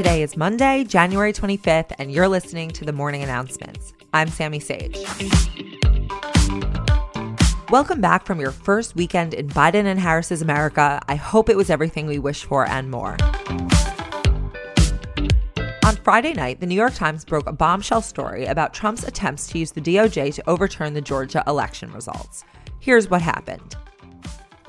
Today is Monday, January 25th, and you're listening to the morning announcements. I'm Sami Sage. Welcome back from your first weekend in Biden and Harris's America. I hope it was everything we wished for and more. On Friday night, the New York Times broke a bombshell story about Trump's attempts to use the DOJ to overturn the Georgia election results. Here's what happened.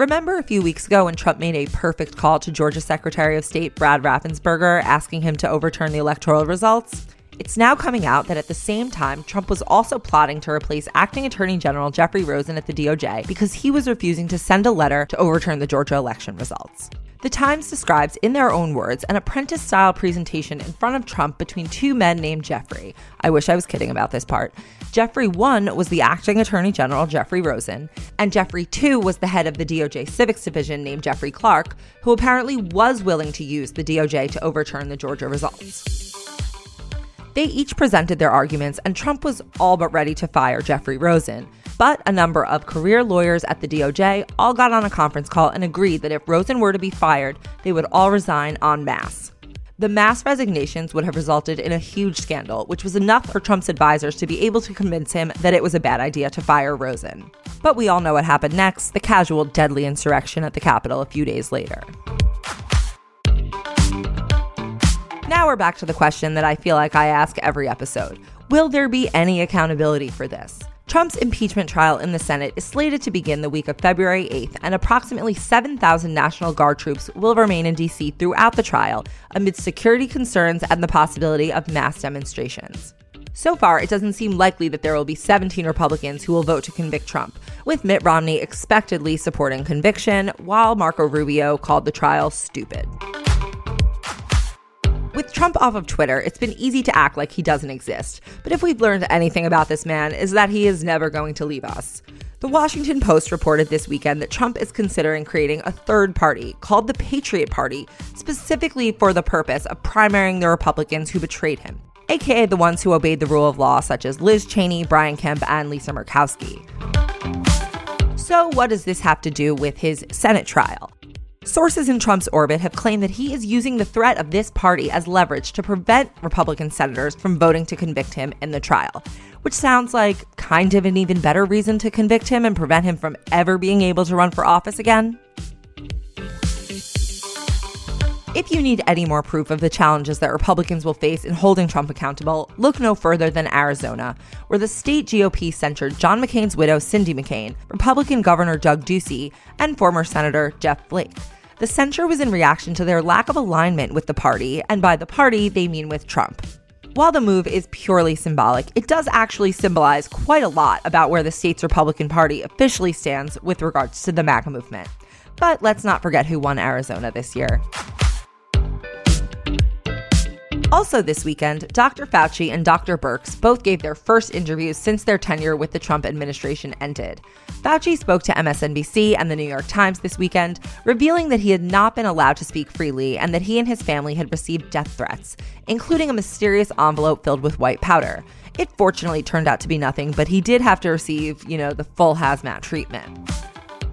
Remember a few weeks ago when Trump made a perfect call to Georgia Secretary of State Brad Raffensperger asking him to overturn the electoral results? It's now coming out that at the same time, Trump was also plotting to replace acting Attorney General Jeffrey Rosen at the DOJ because he was refusing to send a letter to overturn the Georgia election results. The Times describes, in their own words, an apprentice style presentation in front of Trump between two men named Jeffrey. I wish I was kidding about this part. Jeffrey 1 was the acting Attorney General, Jeffrey Rosen, and Jeffrey 2 was the head of the DOJ Civics Division named Jeffrey Clark, who apparently was willing to use the DOJ to overturn the Georgia results. They each presented their arguments, and Trump was all but ready to fire Jeffrey Rosen. But a number of career lawyers at the DOJ all got on a conference call and agreed that if Rosen were to be fired, they would all resign en masse. The mass resignations would have resulted in a huge scandal, which was enough for Trump's advisors to be able to convince him that it was a bad idea to fire Rosen. But we all know what happened next the casual, deadly insurrection at the Capitol a few days later. Now we're back to the question that I feel like I ask every episode Will there be any accountability for this? Trump's impeachment trial in the Senate is slated to begin the week of February 8th, and approximately 7,000 National Guard troops will remain in D.C. throughout the trial amid security concerns and the possibility of mass demonstrations. So far, it doesn't seem likely that there will be 17 Republicans who will vote to convict Trump, with Mitt Romney expectedly supporting conviction, while Marco Rubio called the trial stupid. With Trump off of Twitter, it's been easy to act like he doesn't exist. But if we've learned anything about this man, is that he is never going to leave us. The Washington Post reported this weekend that Trump is considering creating a third party called the Patriot Party, specifically for the purpose of primarying the Republicans who betrayed him, aka the ones who obeyed the rule of law, such as Liz Cheney, Brian Kemp, and Lisa Murkowski. So, what does this have to do with his Senate trial? Sources in Trump's orbit have claimed that he is using the threat of this party as leverage to prevent Republican senators from voting to convict him in the trial, which sounds like kind of an even better reason to convict him and prevent him from ever being able to run for office again. If you need any more proof of the challenges that Republicans will face in holding Trump accountable, look no further than Arizona, where the state GOP censured John McCain's widow, Cindy McCain, Republican Governor Doug Ducey, and former Senator Jeff Flake. The censure was in reaction to their lack of alignment with the party, and by the party, they mean with Trump. While the move is purely symbolic, it does actually symbolize quite a lot about where the state's Republican Party officially stands with regards to the MAGA movement. But let's not forget who won Arizona this year. Also, this weekend, Dr. Fauci and Dr. Birx both gave their first interviews since their tenure with the Trump administration ended. Fauci spoke to MSNBC and the New York Times this weekend, revealing that he had not been allowed to speak freely and that he and his family had received death threats, including a mysterious envelope filled with white powder. It fortunately turned out to be nothing, but he did have to receive, you know, the full hazmat treatment.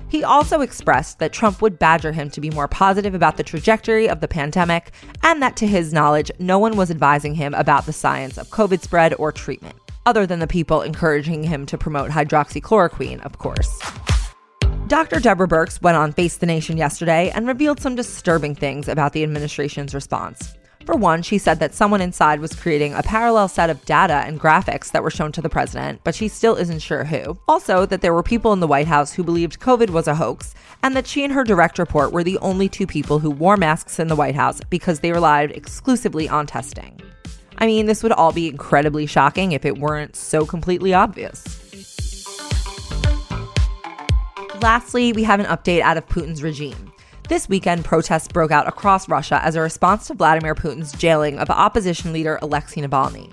He also expressed that Trump would badger him to be more positive about the trajectory of the pandemic and that, to his knowledge, no one was advising him about the science of COVID spread or treatment, other than the people encouraging him to promote hydroxychloroquine, of course. Dr. Deborah Birx went on Face the Nation yesterday and revealed some disturbing things about the administration's response. For one, she said that someone inside was creating a parallel set of data and graphics that were shown to the president, but she still isn't sure who. Also, that there were people in the White House who believed COVID was a hoax, and that she and her direct report were the only two people who wore masks in the White House because they relied exclusively on testing. I mean, this would all be incredibly shocking if it weren't so completely obvious. Lastly, we have an update out of Putin's regime. This weekend, protests broke out across Russia as a response to Vladimir Putin's jailing of opposition leader Alexei Navalny.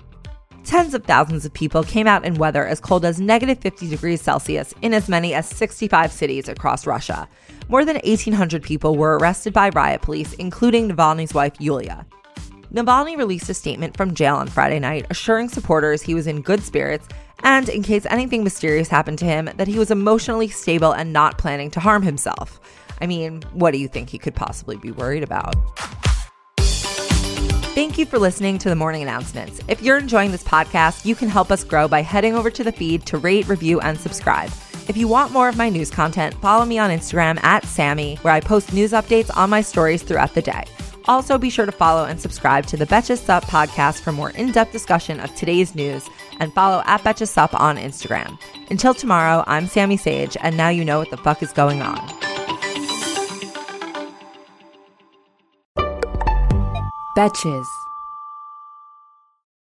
Tens of thousands of people came out in weather as cold as negative 50 degrees Celsius in as many as 65 cities across Russia. More than 1,800 people were arrested by riot police, including Navalny's wife, Yulia. Navalny released a statement from jail on Friday night, assuring supporters he was in good spirits and, in case anything mysterious happened to him, that he was emotionally stable and not planning to harm himself. I mean, what do you think he could possibly be worried about? Thank you for listening to the morning announcements. If you're enjoying this podcast, you can help us grow by heading over to the feed to rate, review, and subscribe. If you want more of my news content, follow me on Instagram at Sami, where I post news updates on my stories throughout the day. Also, be sure to follow and subscribe to the Betches Sup podcast for more in depth discussion of today's news, and follow at Betches Sup on Instagram. Until tomorrow, I'm Sami Sage, and now you know what the fuck is going on. Betches.